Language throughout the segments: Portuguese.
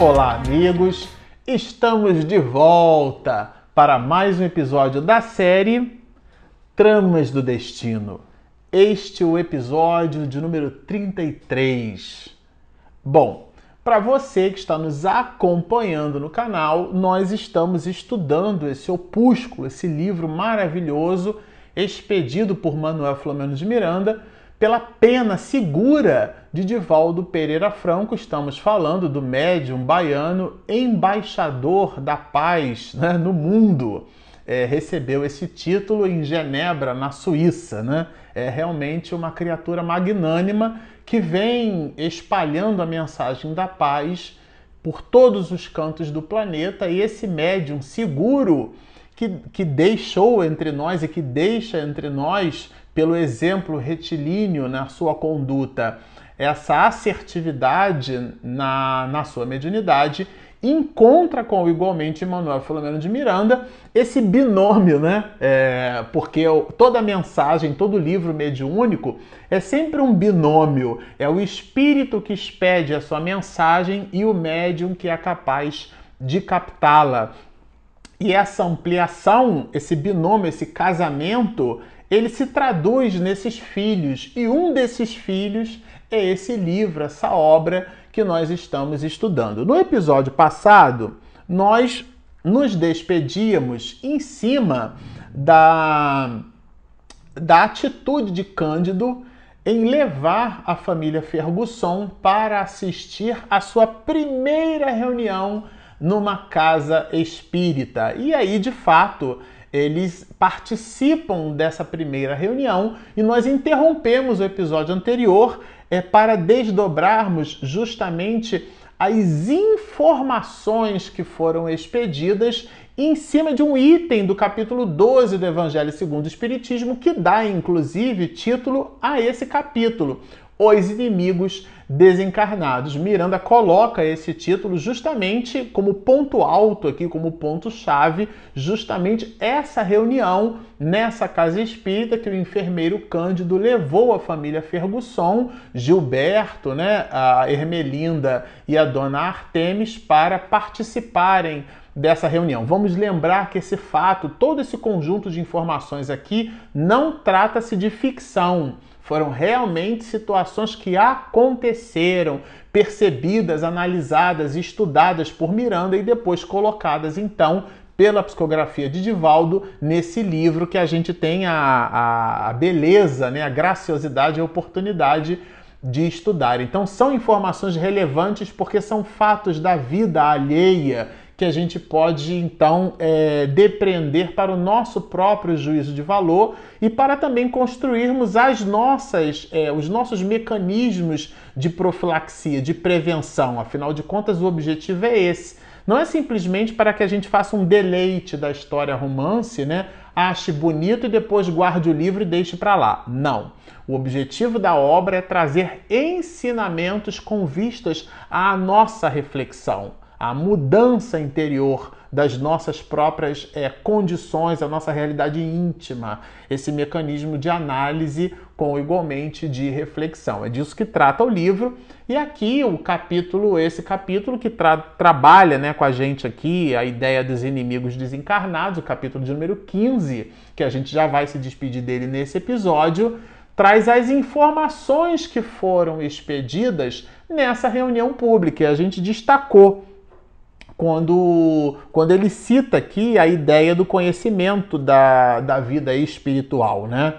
Olá, amigos! Estamos de volta para mais um episódio da série Tramas do Destino. Este é o episódio de número 33. Bom, para você que está nos acompanhando no canal, nós estamos estudando esse opúsculo, esse livro maravilhoso expedido por Manuel Flamengo de Miranda pela pena segura de Divaldo Pereira Franco. Estamos falando do médium baiano, embaixador da paz né, no mundo. É, recebeu esse título em Genebra, na Suíça. Né? É realmente uma criatura magnânima que vem espalhando a mensagem da paz por todos os cantos do planeta. E esse médium seguro que, que deixou entre nós e que deixa entre nós, pelo exemplo retilíneo na sua conduta, essa assertividade na, na sua mediunidade, encontra com igualmente Manuel Filomeno de Miranda esse binômio, né? É, porque toda mensagem, todo livro mediúnico é sempre um binômio. É o espírito que expede a sua mensagem e o médium que é capaz de captá-la. E essa ampliação, esse binômio, esse casamento, ele se traduz nesses filhos. E um desses filhos é esse livro, essa obra que nós estamos estudando. No episódio passado, nós nos despedíamos em cima da, da atitude de Cândido em levar a família Fergusson para assistir à sua primeira reunião numa casa espírita. E aí, de fato, eles participam dessa primeira reunião e nós interrompemos o episódio anterior é, para desdobrarmos justamente as informações que foram expedidas em cima de um item do capítulo 12 do Evangelho segundo o Espiritismo, que dá inclusive título a esse capítulo: Os Inimigos desencarnados. Miranda coloca esse título justamente como ponto alto aqui, como ponto chave, justamente essa reunião nessa casa espírita que o enfermeiro Cândido levou a família Fergusson, Gilberto, né, a Ermelinda e a dona Artemis para participarem dessa reunião. Vamos lembrar que esse fato, todo esse conjunto de informações aqui, não trata-se de ficção foram realmente situações que aconteceram, percebidas, analisadas, estudadas por Miranda e depois colocadas então pela psicografia de Divaldo nesse livro que a gente tem a, a, beleza, né, a graciosidade e a oportunidade de estudar. Então são informações relevantes porque são fatos da vida alheia que a gente pode então é, depreender para o nosso próprio juízo de valor e para também construirmos as nossas, é, os nossos mecanismos de profilaxia, de prevenção. Afinal de contas, o objetivo é esse. Não é simplesmente para que a gente faça um deleite da história romance, né? Ache bonito e depois guarde o livro e deixe para lá. Não. O objetivo da obra é trazer ensinamentos com vistas à nossa reflexão a mudança interior das nossas próprias é, condições, a nossa realidade íntima, esse mecanismo de análise com igualmente de reflexão. É disso que trata o livro. E aqui o capítulo, esse capítulo que tra trabalha né, com a gente aqui a ideia dos inimigos desencarnados, o capítulo de número 15, que a gente já vai se despedir dele nesse episódio, traz as informações que foram expedidas nessa reunião pública. E a gente destacou quando, quando ele cita aqui a ideia do conhecimento da, da vida espiritual, né?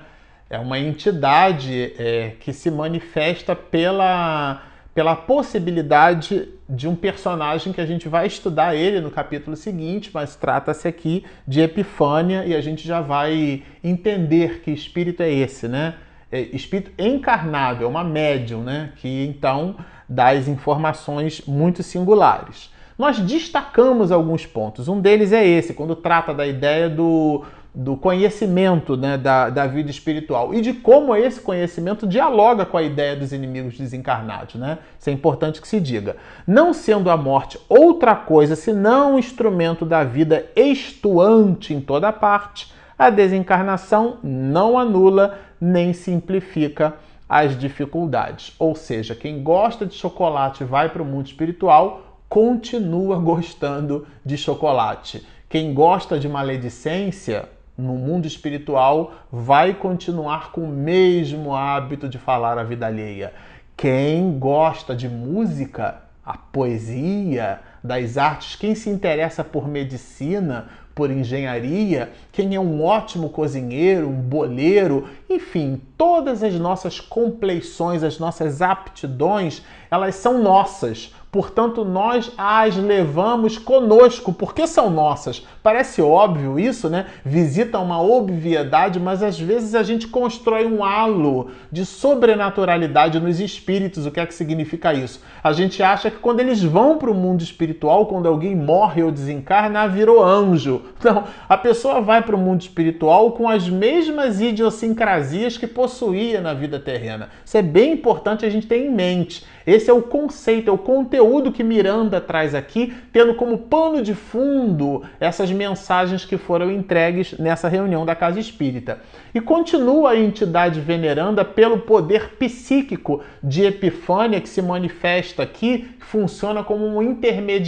É uma entidade é, que se manifesta pela, pela possibilidade de um personagem que a gente vai estudar ele no capítulo seguinte, mas trata-se aqui de Epifânia e a gente já vai entender que espírito é esse, né? É espírito encarnável, uma médium, né? Que então dá as informações muito singulares nós destacamos alguns pontos. Um deles é esse, quando trata da ideia do, do conhecimento né, da, da vida espiritual e de como esse conhecimento dialoga com a ideia dos inimigos desencarnados. Né? Isso é importante que se diga. Não sendo a morte outra coisa senão um instrumento da vida estuante em toda parte, a desencarnação não anula nem simplifica as dificuldades. Ou seja, quem gosta de chocolate vai para o mundo espiritual, continua gostando de chocolate. Quem gosta de maledicência no mundo espiritual vai continuar com o mesmo hábito de falar a vida alheia. Quem gosta de música, a poesia, das artes, quem se interessa por medicina, por engenharia, quem é um ótimo cozinheiro, um boleiro, enfim, todas as nossas compleições, as nossas aptidões, elas são nossas portanto nós as levamos conosco, porque são nossas. Parece óbvio isso, né? Visita uma obviedade, mas às vezes a gente constrói um halo de sobrenaturalidade nos espíritos. O que é que significa isso? A gente acha que quando eles vão para o mundo espiritual, quando alguém morre ou desencarna, virou anjo. Não, a pessoa vai para o mundo espiritual com as mesmas idiosincrasias que possuía na vida terrena. Isso é bem importante a gente ter em mente. Esse é o conceito, é o conteúdo que Miranda traz aqui, tendo como pano de fundo essas mensagens que foram entregues nessa reunião da Casa Espírita. E continua a entidade veneranda pelo poder psíquico de Epifânia que se manifesta aqui, funciona como um intermediário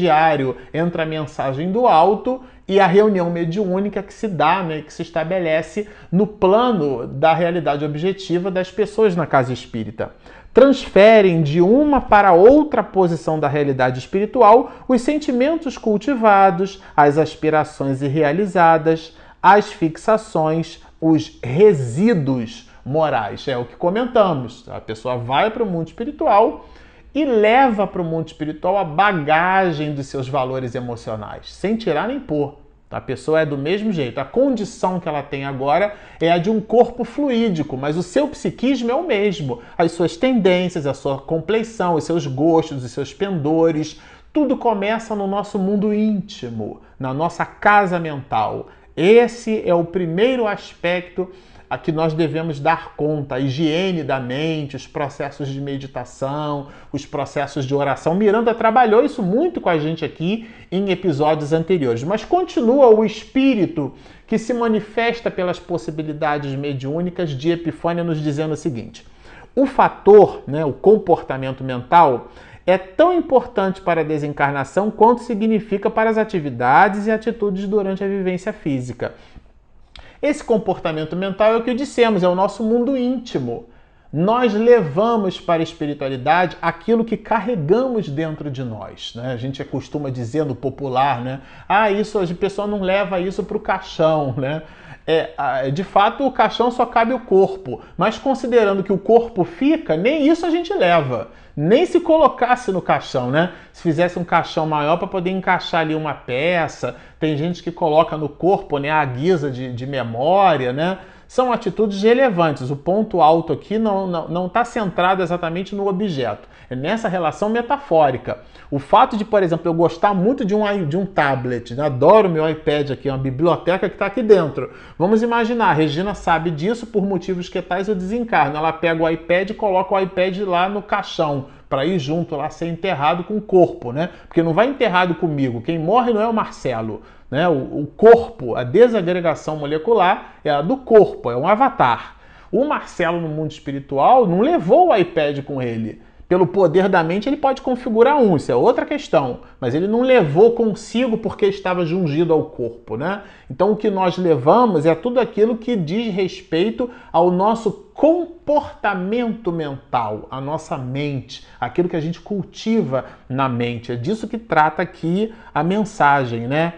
entre a mensagem do alto e a reunião mediúnica que se dá, né, que se estabelece no plano da realidade objetiva das pessoas na casa espírita transferem de uma para outra posição da realidade espiritual os sentimentos cultivados, as aspirações irrealizadas, as fixações, os resíduos morais. É o que comentamos. A pessoa vai para o mundo espiritual e leva para o mundo espiritual a bagagem dos seus valores emocionais, sem tirar nem pôr. A pessoa é do mesmo jeito. A condição que ela tem agora é a de um corpo fluídico, mas o seu psiquismo é o mesmo. As suas tendências, a sua compleição, os seus gostos, os seus pendores, tudo começa no nosso mundo íntimo, na nossa casa mental. Esse é o primeiro aspecto a que nós devemos dar conta, a higiene da mente, os processos de meditação, os processos de oração. Miranda trabalhou isso muito com a gente aqui em episódios anteriores, mas continua o espírito que se manifesta pelas possibilidades mediúnicas de Epifânia nos dizendo o seguinte: o fator, né, o comportamento mental, é tão importante para a desencarnação quanto significa para as atividades e atitudes durante a vivência física. Esse comportamento mental é o que dissemos, é o nosso mundo íntimo. Nós levamos para a espiritualidade aquilo que carregamos dentro de nós. Né? A gente costuma dizer no popular, né? Ah, isso a pessoa não leva isso para o caixão, né? É, de fato, o caixão só cabe o corpo, mas considerando que o corpo fica, nem isso a gente leva. Nem se colocasse no caixão, né? Se fizesse um caixão maior para poder encaixar ali uma peça. Tem gente que coloca no corpo né, a guisa de, de memória, né? São atitudes relevantes. O ponto alto aqui não está tá centrado exatamente no objeto, é nessa relação metafórica. O fato de, por exemplo, eu gostar muito de um, de um tablet, né? adoro meu iPad aqui, uma biblioteca que está aqui dentro. Vamos imaginar, a Regina sabe disso por motivos que tais eu desencarno. Ela pega o iPad e coloca o iPad lá no caixão para ir junto lá ser enterrado com o corpo, né? Porque não vai enterrado comigo. Quem morre não é o Marcelo. Né? O, o corpo, a desagregação molecular é a do corpo, é um avatar. O Marcelo no mundo espiritual não levou o iPad com ele. Pelo poder da mente, ele pode configurar um, isso é outra questão. Mas ele não levou consigo porque estava jungido ao corpo, né? Então, o que nós levamos é tudo aquilo que diz respeito ao nosso comportamento mental, a nossa mente, aquilo que a gente cultiva na mente. É disso que trata aqui a mensagem, né?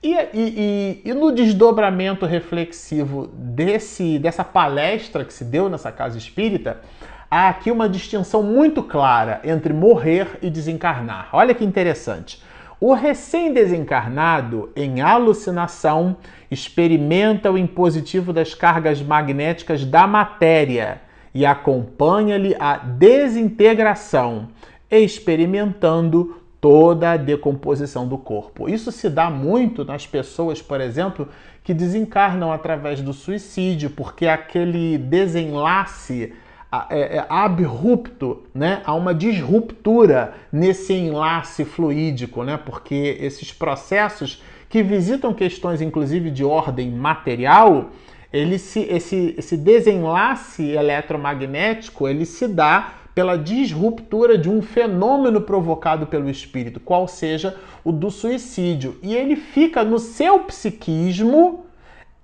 E, e, e, e, no desdobramento reflexivo desse, dessa palestra que se deu nessa casa espírita, há aqui uma distinção muito clara entre morrer e desencarnar. Olha que interessante. O recém-desencarnado, em alucinação, experimenta o impositivo das cargas magnéticas da matéria e acompanha-lhe a desintegração, experimentando toda a decomposição do corpo. Isso se dá muito nas pessoas, por exemplo, que desencarnam através do suicídio, porque aquele desenlace é, é abrupto, né? há uma disruptura nesse enlace fluídico, né? porque esses processos que visitam questões, inclusive de ordem material, ele se, esse, esse desenlace eletromagnético ele se dá pela disruptura de um fenômeno provocado pelo espírito, qual seja o do suicídio. E ele fica no seu psiquismo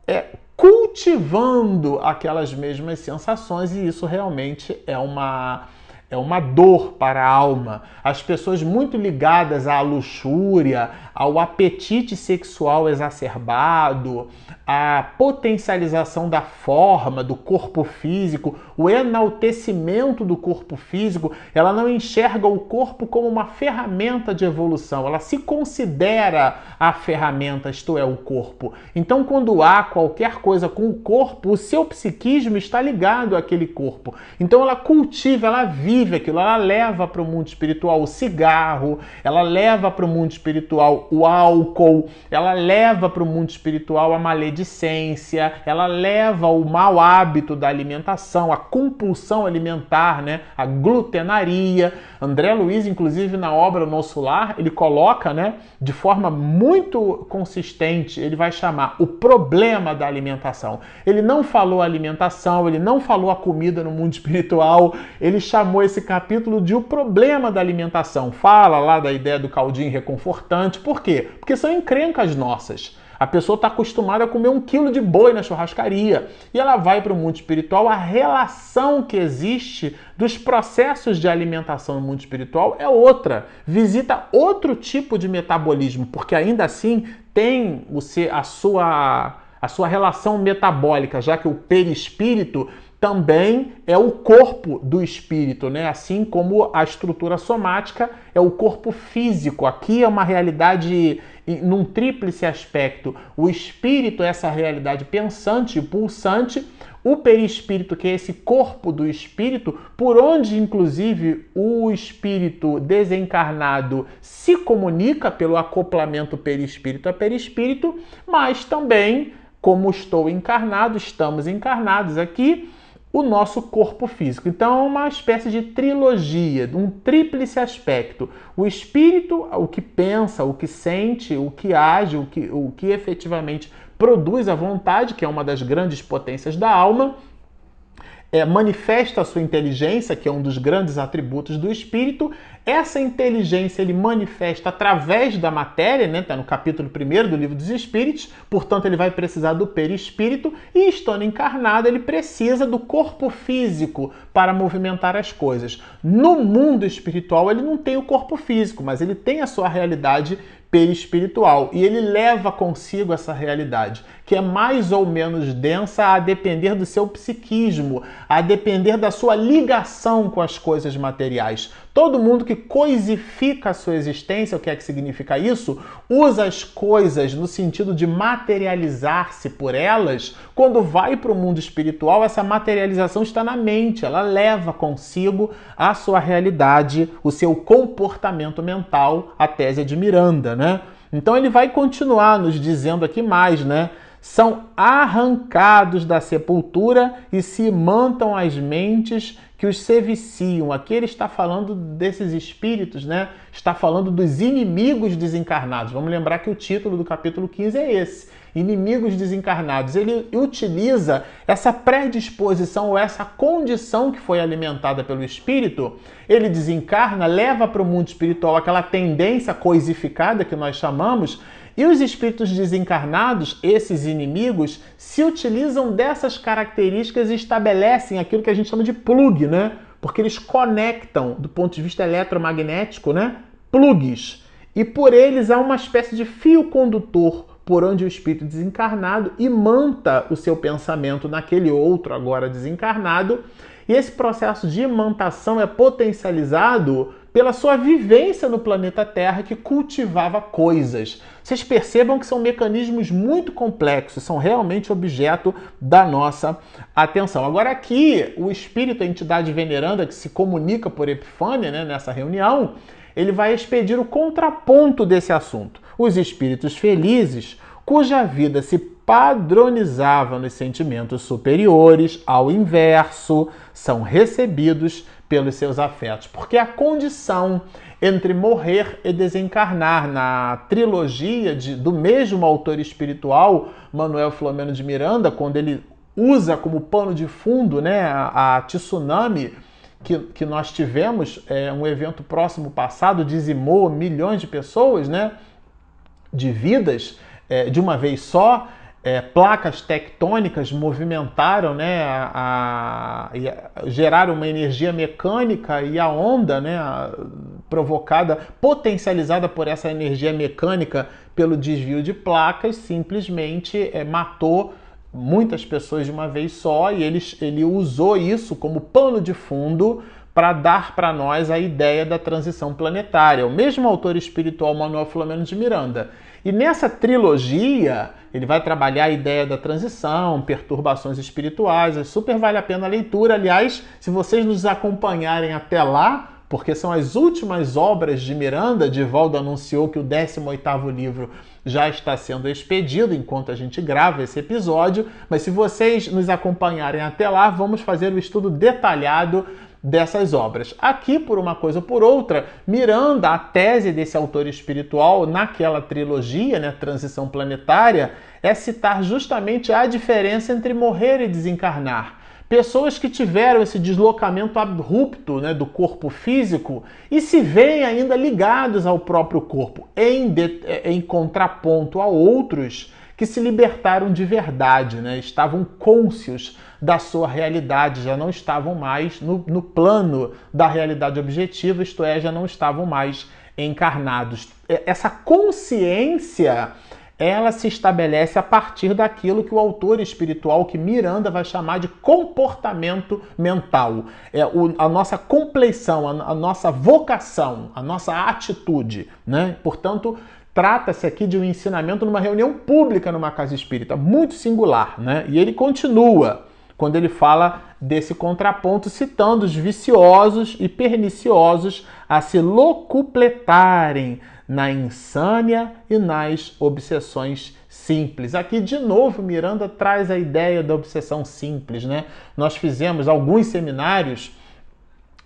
é, cultivando aquelas mesmas sensações, e isso realmente é uma é uma dor para a alma. As pessoas muito ligadas à luxúria, ao apetite sexual exacerbado, à potencialização da forma, do corpo físico, o enaltecimento do corpo físico, ela não enxerga o corpo como uma ferramenta de evolução, ela se considera a ferramenta, isto é, o corpo. Então, quando há qualquer coisa com o corpo, o seu psiquismo está ligado àquele corpo. Então, ela cultiva, ela vive aquilo, ela leva para o mundo espiritual o cigarro, ela leva para o mundo espiritual o álcool, ela leva para o mundo espiritual a maledicência, ela leva o mau hábito da alimentação, a compulsão alimentar, né? a glutenaria. André Luiz, inclusive, na obra Nosso Lar, ele coloca né, de forma muito consistente, ele vai chamar o problema da alimentação. Ele não falou alimentação, ele não falou a comida no mundo espiritual, ele chamou esse capítulo de o problema da alimentação. Fala lá da ideia do caldinho reconfortante, por quê? Porque são encrencas nossas. A pessoa está acostumada a comer um quilo de boi na churrascaria e ela vai para o mundo espiritual. A relação que existe dos processos de alimentação no mundo espiritual é outra. Visita outro tipo de metabolismo, porque ainda assim tem a sua, a sua relação metabólica, já que o perispírito também é o corpo do espírito, né? Assim como a estrutura somática é o corpo físico. Aqui é uma realidade num tríplice aspecto. O espírito é essa realidade pensante e pulsante, o perispírito, que é esse corpo do espírito, por onde inclusive o espírito desencarnado se comunica pelo acoplamento perispírito a perispírito, mas também, como estou encarnado, estamos encarnados aqui, o nosso corpo físico. Então, é uma espécie de trilogia, um tríplice aspecto. O espírito, o que pensa, o que sente, o que age, o que, o que efetivamente produz a vontade, que é uma das grandes potências da alma, é, manifesta a sua inteligência, que é um dos grandes atributos do espírito. Essa inteligência ele manifesta através da matéria, né? Está no capítulo 1 do livro dos Espíritos, portanto, ele vai precisar do perispírito, e estando encarnado, ele precisa do corpo físico para movimentar as coisas. No mundo espiritual, ele não tem o corpo físico, mas ele tem a sua realidade perispiritual e ele leva consigo essa realidade, que é mais ou menos densa a depender do seu psiquismo, a depender da sua ligação com as coisas materiais. Todo mundo que coisifica a sua existência, o que é que significa isso? Usa as coisas no sentido de materializar-se por elas. Quando vai para o mundo espiritual, essa materialização está na mente, ela leva consigo a sua realidade, o seu comportamento mental, a tese de Miranda, né? Então ele vai continuar nos dizendo aqui mais, né? São arrancados da sepultura e se mantam as mentes que os se viciam. Aqui ele está falando desses espíritos, né? Está falando dos inimigos desencarnados. Vamos lembrar que o título do capítulo 15 é esse: Inimigos desencarnados. Ele utiliza essa predisposição ou essa condição que foi alimentada pelo espírito. Ele desencarna, leva para o mundo espiritual aquela tendência coisificada que nós chamamos e os espíritos desencarnados, esses inimigos, se utilizam dessas características e estabelecem aquilo que a gente chama de plug, né? Porque eles conectam, do ponto de vista eletromagnético, né? Plugs. E por eles há uma espécie de fio condutor por onde o espírito desencarnado imanta o seu pensamento naquele outro agora desencarnado. E esse processo de imantação é potencializado pela sua vivência no planeta Terra que cultivava coisas. Vocês percebam que são mecanismos muito complexos, são realmente objeto da nossa atenção. Agora, aqui, o espírito, a entidade veneranda que se comunica por Epifânia né, nessa reunião, ele vai expedir o contraponto desse assunto. Os espíritos felizes, cuja vida se padronizava nos sentimentos superiores, ao inverso, são recebidos pelos seus afetos, porque a condição entre morrer e desencarnar na trilogia de, do mesmo autor espiritual, Manuel Filomeno de Miranda, quando ele usa como pano de fundo né, a, a tsunami que, que nós tivemos, é, um evento próximo passado, dizimou milhões de pessoas, né? De vidas é, de uma vez só. É, placas tectônicas movimentaram, né, a, a, geraram uma energia mecânica e a onda, né, a, provocada, potencializada por essa energia mecânica pelo desvio de placas, simplesmente é, matou muitas pessoas de uma vez só e ele, ele usou isso como pano de fundo para dar para nós a ideia da transição planetária. O mesmo autor espiritual Manuel Flamengo de Miranda. E nessa trilogia, ele vai trabalhar a ideia da transição, perturbações espirituais. É super vale a pena a leitura. Aliás, se vocês nos acompanharem até lá, porque são as últimas obras de Miranda, Divaldo anunciou que o 18º livro já está sendo expedido enquanto a gente grava esse episódio, mas se vocês nos acompanharem até lá, vamos fazer o um estudo detalhado dessas obras. Aqui, por uma coisa ou por outra, Miranda, a tese desse autor espiritual naquela trilogia, né, Transição Planetária, é citar justamente a diferença entre morrer e desencarnar. Pessoas que tiveram esse deslocamento abrupto né, do corpo físico e se veem ainda ligados ao próprio corpo, em, de, em contraponto a outros que se libertaram de verdade, né? estavam cônscios da sua realidade, já não estavam mais no, no plano da realidade objetiva, isto é, já não estavam mais encarnados. Essa consciência ela se estabelece a partir daquilo que o autor espiritual, que Miranda vai chamar de comportamento mental. É o, a nossa compleição, a, a, nossa vocação, a nossa atitude. Né? Portanto, trata-se aqui de um ensinamento numa reunião pública numa casa espírita, muito singular. Né? E ele continua quando ele fala desse contraponto, citando os viciosos e perniciosos a se locupletarem na insânia e nas obsessões simples. Aqui de novo Miranda traz a ideia da obsessão simples, né? Nós fizemos alguns seminários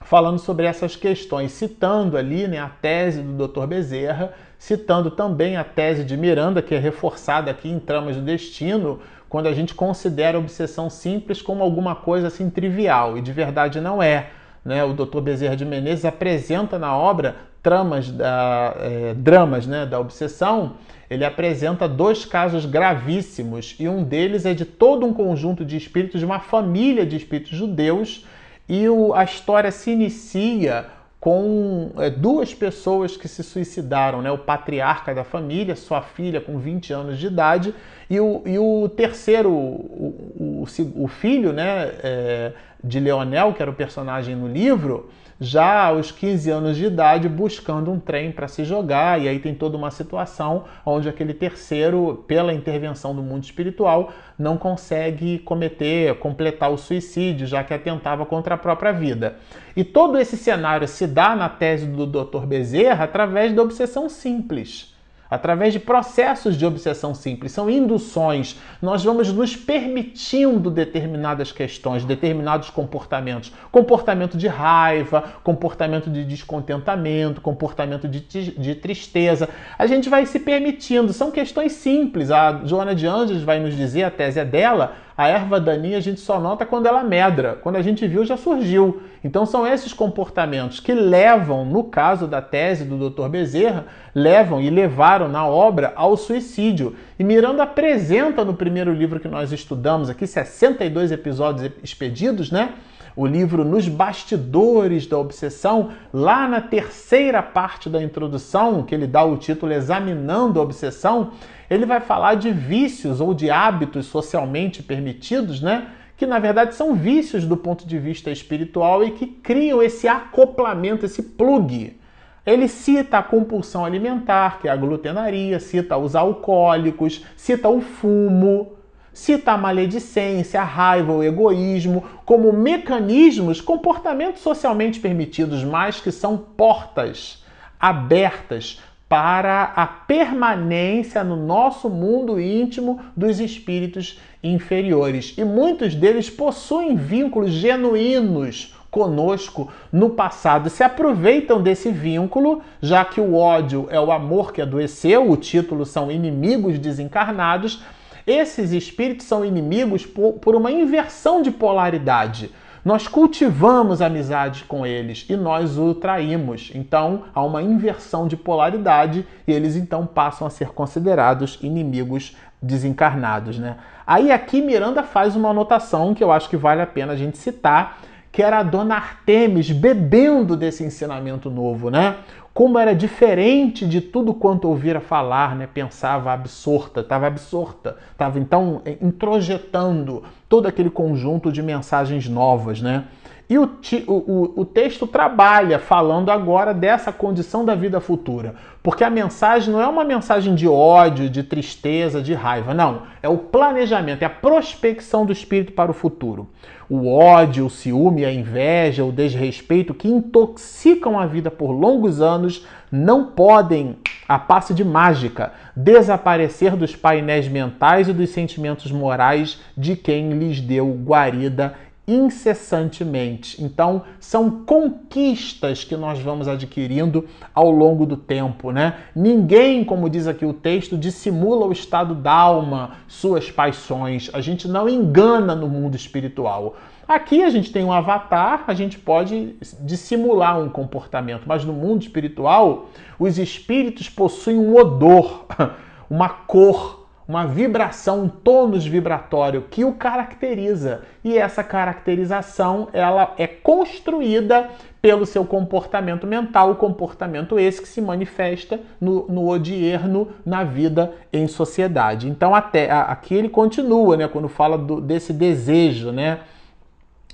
falando sobre essas questões, citando ali né, a tese do Dr. Bezerra, citando também a tese de Miranda, que é reforçada aqui em Tramas do Destino, quando a gente considera a obsessão simples como alguma coisa assim trivial, e de verdade não é. Né? O Dr. Bezerra de Menezes apresenta na obra tramas da, é, dramas né, da obsessão, ele apresenta dois casos gravíssimos, e um deles é de todo um conjunto de espíritos, de uma família de espíritos judeus, e o, a história se inicia com é, duas pessoas que se suicidaram, né? o patriarca da família, sua filha com 20 anos de idade, e o, e o terceiro, o, o, filho né, é, de Leonel, que era o personagem no livro, já aos 15 anos de idade buscando um trem para se jogar, e aí tem toda uma situação onde aquele terceiro, pela intervenção do mundo espiritual, não consegue cometer, completar o suicídio, já que atentava contra a própria vida. E todo esse cenário se dá na tese do Dr. Bezerra através da obsessão simples através de processos de obsessão simples, são induções. Nós vamos nos permitindo determinadas questões, determinados comportamentos. Comportamento de raiva, comportamento de descontentamento, comportamento de, de tristeza. A gente vai se permitindo, são questões simples. A Joana de Anjos vai nos dizer, a tese é dela, a erva daninha a gente só nota quando ela medra. Quando a gente viu, já surgiu. Então são esses comportamentos que levam, no caso da tese do Dr. Bezerra, levam e levaram na obra ao suicídio. E Miranda apresenta no primeiro livro que nós estudamos aqui, 62 episódios expedidos, né? o livro Nos Bastidores da Obsessão, lá na terceira parte da introdução, que ele dá o título Examinando a Obsessão, ele vai falar de vícios ou de hábitos socialmente permitidos, né? Que na verdade são vícios do ponto de vista espiritual e que criam esse acoplamento, esse plug. Ele cita a compulsão alimentar, que é a glutenaria, cita os alcoólicos, cita o fumo, cita a maledicência, a raiva, o egoísmo como mecanismos, comportamentos socialmente permitidos, mas que são portas abertas para a permanência no nosso mundo íntimo dos espíritos inferiores. E muitos deles possuem vínculos genuínos conosco no passado. Se aproveitam desse vínculo, já que o ódio é o amor que adoeceu, o título são inimigos desencarnados, esses espíritos são inimigos por, por uma inversão de polaridade. Nós cultivamos amizade com eles e nós o traímos. Então há uma inversão de polaridade e eles então passam a ser considerados inimigos desencarnados, né? Aí aqui Miranda faz uma anotação que eu acho que vale a pena a gente citar, que era a dona Artemis bebendo desse ensinamento novo, né? Como era diferente de tudo quanto ouvira falar, né? Pensava absorta, estava absorta, estava então introjetando todo aquele conjunto de mensagens novas, né? E o, o, o, texto trabalha falando agora dessa condição da vida futura. Porque a mensagem não é uma mensagem de ódio, de tristeza, de raiva. Não. É o planejamento, é a prospecção do espírito para o futuro. O ódio, o ciúme, a inveja, o desrespeito que intoxicam a vida por longos anos não podem, a passe de mágica, desaparecer dos painéis mentais e dos sentimentos morais de quem lhes deu guarida incessantemente. Então, são conquistas que nós vamos adquirindo ao longo do tempo, né? Ninguém, como diz aqui o texto, dissimula o estado da alma, suas paixões. A gente não engana no mundo espiritual. Aqui a gente tem um avatar, a gente pode dissimular um comportamento, mas no mundo espiritual, os espíritos possuem um odor, uma cor, uma vibração, um tônus vibratório que o caracteriza. E essa caracterização ela é construída pelo seu comportamento mental, o comportamento esse que se manifesta no, no odierno, na vida em sociedade. Então até aqui ele continua, né, quando fala do, desse desejo, né?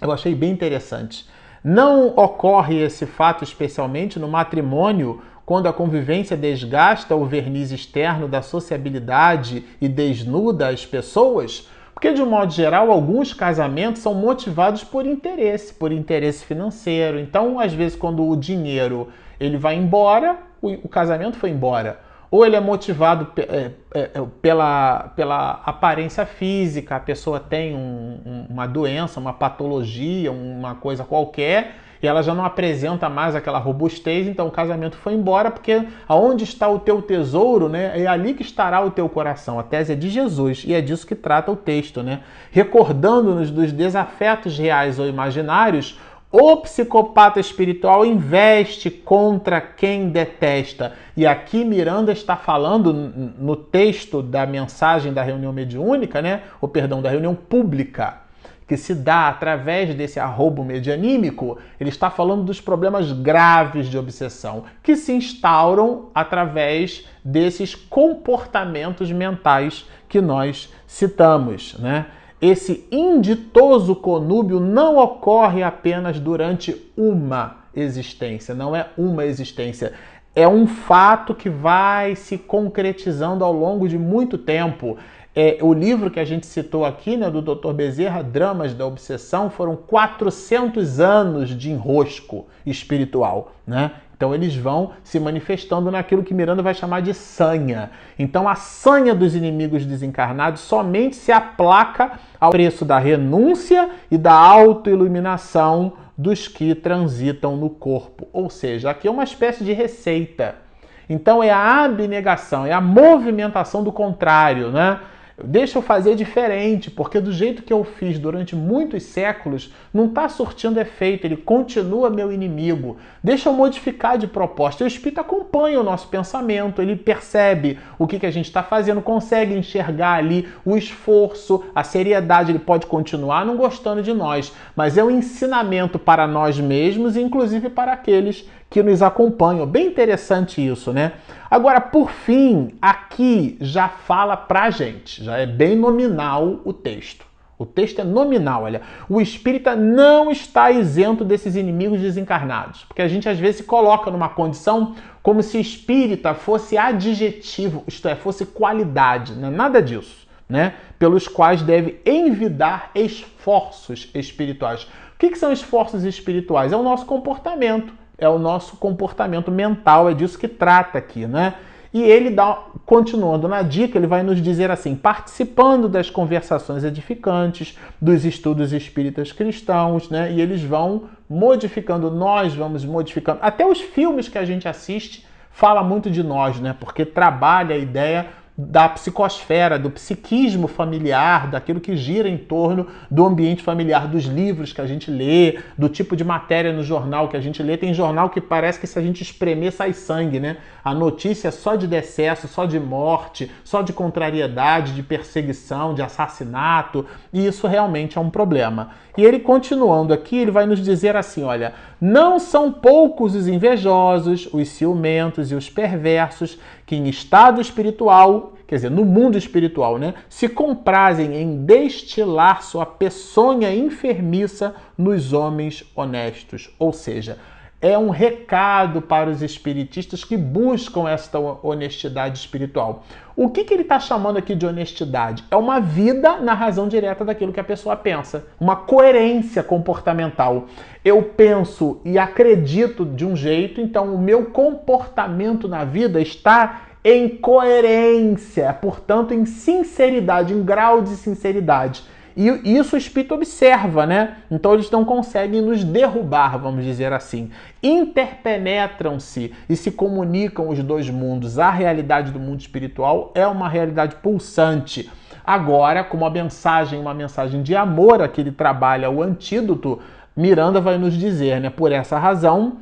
Eu achei bem interessante. Não ocorre esse fato especialmente no matrimônio quando a convivência desgasta o verniz externo da sociabilidade e desnuda as pessoas? Porque, de um modo geral, alguns casamentos são motivados por interesse, por interesse financeiro. Então, às vezes, quando o dinheiro ele vai embora, o, casamento foi embora. Ou ele é motivado é, é, é, pela, pela aparência física, a pessoa tem um, uma doença, uma patologia, uma coisa qualquer, e ela já não apresenta mais aquela robustez, então o casamento foi embora, porque aonde está o teu tesouro, né, é ali que estará o teu coração. A tese é de Jesus e é disso que trata o texto, né? Recordando-nos dos desafetos reais ou imaginários, o psicopata espiritual investe contra quem detesta. E aqui Miranda está falando no texto da mensagem da reunião mediúnica, né? Ou perdão, da reunião pública que se dá através desse arrobo medianímico, ele está falando dos problemas graves de obsessão que se instauram através desses comportamentos mentais que nós citamos, né? Esse inditoso conúbio não ocorre apenas durante uma existência, não é uma existência. É um fato que vai se concretizando ao longo de muito tempo. É, o livro que a gente citou aqui, né, do Dr. Bezerra, Dramas da Obsessão, foram 400 anos de enrosco espiritual, né? Então eles vão se manifestando naquilo que Miranda vai chamar de sanha. Então a sanha dos inimigos desencarnados somente se aplaca ao preço da renúncia e da autoiluminação dos que transitam no corpo. Ou seja, aqui é uma espécie de receita. Então é a abnegação, é a movimentação do contrário, né? Deixa eu fazer diferente, porque do jeito que eu fiz durante muitos séculos, não está surtindo efeito, ele continua meu inimigo. Deixa eu modificar de proposta. O Espírito acompanha o nosso pensamento, ele percebe o que, que a gente está fazendo, consegue enxergar ali o esforço, a seriedade. Ele pode continuar não gostando de nós, mas é um ensinamento para nós mesmos e inclusive para aqueles que nos acompanham. Bem interessante isso, né? Agora, por fim, aqui já fala pra gente, já é bem nominal o texto. O texto é nominal, olha. O espírita não está isento desses inimigos desencarnados. Porque a gente às vezes se coloca numa condição como se espírita fosse adjetivo, isto é, fosse qualidade. Não é nada disso, né? Pelos quais deve envidar esforços espirituais. O que, que são esforços espirituais? É o nosso comportamento é o nosso comportamento mental, é disso que trata aqui, né? E ele dá, continuando na dica, ele vai nos dizer assim: participando das conversações edificantes, dos estudos espíritas cristãos, né? E eles vão modificando, nós vamos modificando. Até os filmes que a gente assiste fala muito de nós, né? Porque trabalha a ideia da psicosfera, do psiquismo familiar, daquilo que gira em torno do ambiente familiar, dos livros que a gente lê, do tipo de matéria no jornal que a gente lê. Tem jornal que parece que se a gente espremer sai sangue, né? A notícia é só de decesso, só de morte, só de contrariedade, de perseguição, de assassinato, e isso realmente é um problema. E ele continuando aqui, ele vai nos dizer assim, olha, não são poucos os invejosos, os ciumentos e os perversos que em estado espiritual, quer dizer, no mundo espiritual, né, se comprazem em destilar sua peçonha enfermiça nos homens honestos. Ou seja, é um recado para os espiritistas que buscam esta honestidade espiritual. O que, que ele está chamando aqui de honestidade? É uma vida na razão direta daquilo que a pessoa pensa, uma coerência comportamental. Eu penso e acredito de um jeito, então o meu comportamento na vida está em coerência, portanto, em sinceridade, em grau de sinceridade. E isso o espírito observa, né? Então eles não conseguem nos derrubar, vamos dizer assim. Interpenetram-se e se comunicam os dois mundos. A realidade do mundo espiritual é uma realidade pulsante. Agora, como a mensagem, uma mensagem de amor a que ele trabalha o antídoto, Miranda vai nos dizer, né? Por essa razão,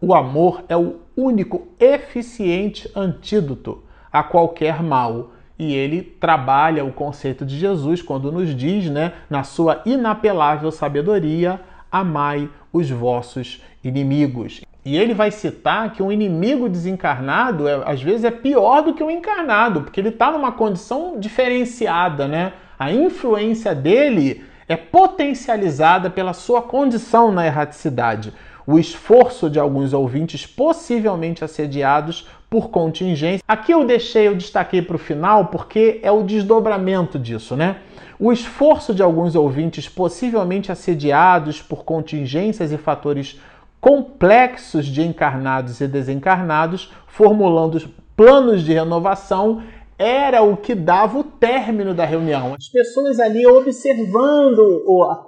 o amor é o único eficiente antídoto a qualquer mal e ele trabalha o conceito de Jesus quando nos diz, né, na sua inapelável sabedoria, amai os vossos inimigos. E ele vai citar que um inimigo desencarnado, é, às vezes, é pior do que um encarnado, porque ele está numa condição diferenciada, né? A influência dele é potencializada pela sua condição na erraticidade. O esforço de alguns ouvintes, possivelmente assediados, por contingência. Aqui eu deixei, eu destaquei para o final porque é o desdobramento disso, né? O esforço de alguns ouvintes, possivelmente assediados por contingências e fatores complexos de encarnados e desencarnados, formulando planos de renovação era o que dava o término da reunião. As pessoas ali observando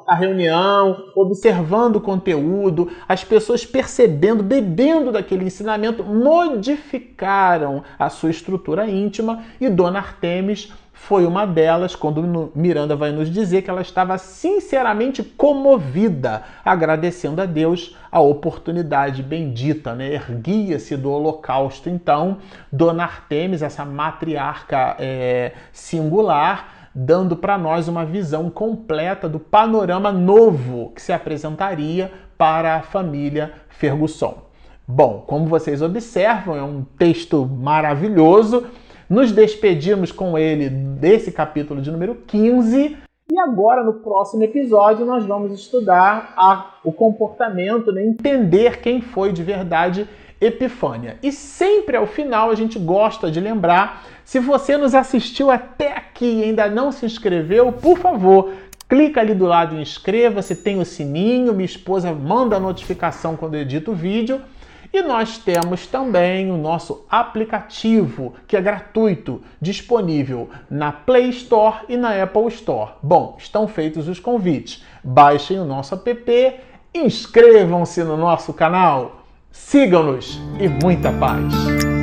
a reunião, observando o conteúdo, as pessoas percebendo, bebendo daquele ensinamento, modificaram a sua estrutura íntima e Dona Artemis foi uma delas, quando Miranda vai nos dizer que ela estava sinceramente comovida, agradecendo a Deus a oportunidade bendita, né? Erguia-se do holocausto, então, Dona Artemis, essa matriarca é, singular, dando para nós uma visão completa do panorama novo que se apresentaria para a família Fergusson. Bom, como vocês observam, é um texto maravilhoso nos despedimos com ele desse capítulo de número 15. E agora, no próximo episódio, nós vamos estudar a, o comportamento, né, entender quem foi de verdade Epifânia. E sempre ao final a gente gosta de lembrar: se você nos assistiu até aqui e ainda não se inscreveu, por favor, clica ali do lado inscreva-se, tem o sininho, minha esposa manda a notificação quando eu edito o vídeo. E nós temos também o nosso aplicativo, que é gratuito, disponível na Play Store e na Apple Store. Bom, estão feitos os convites. Baixem o nosso app, inscrevam-se no nosso canal, sigam-nos e muita paz!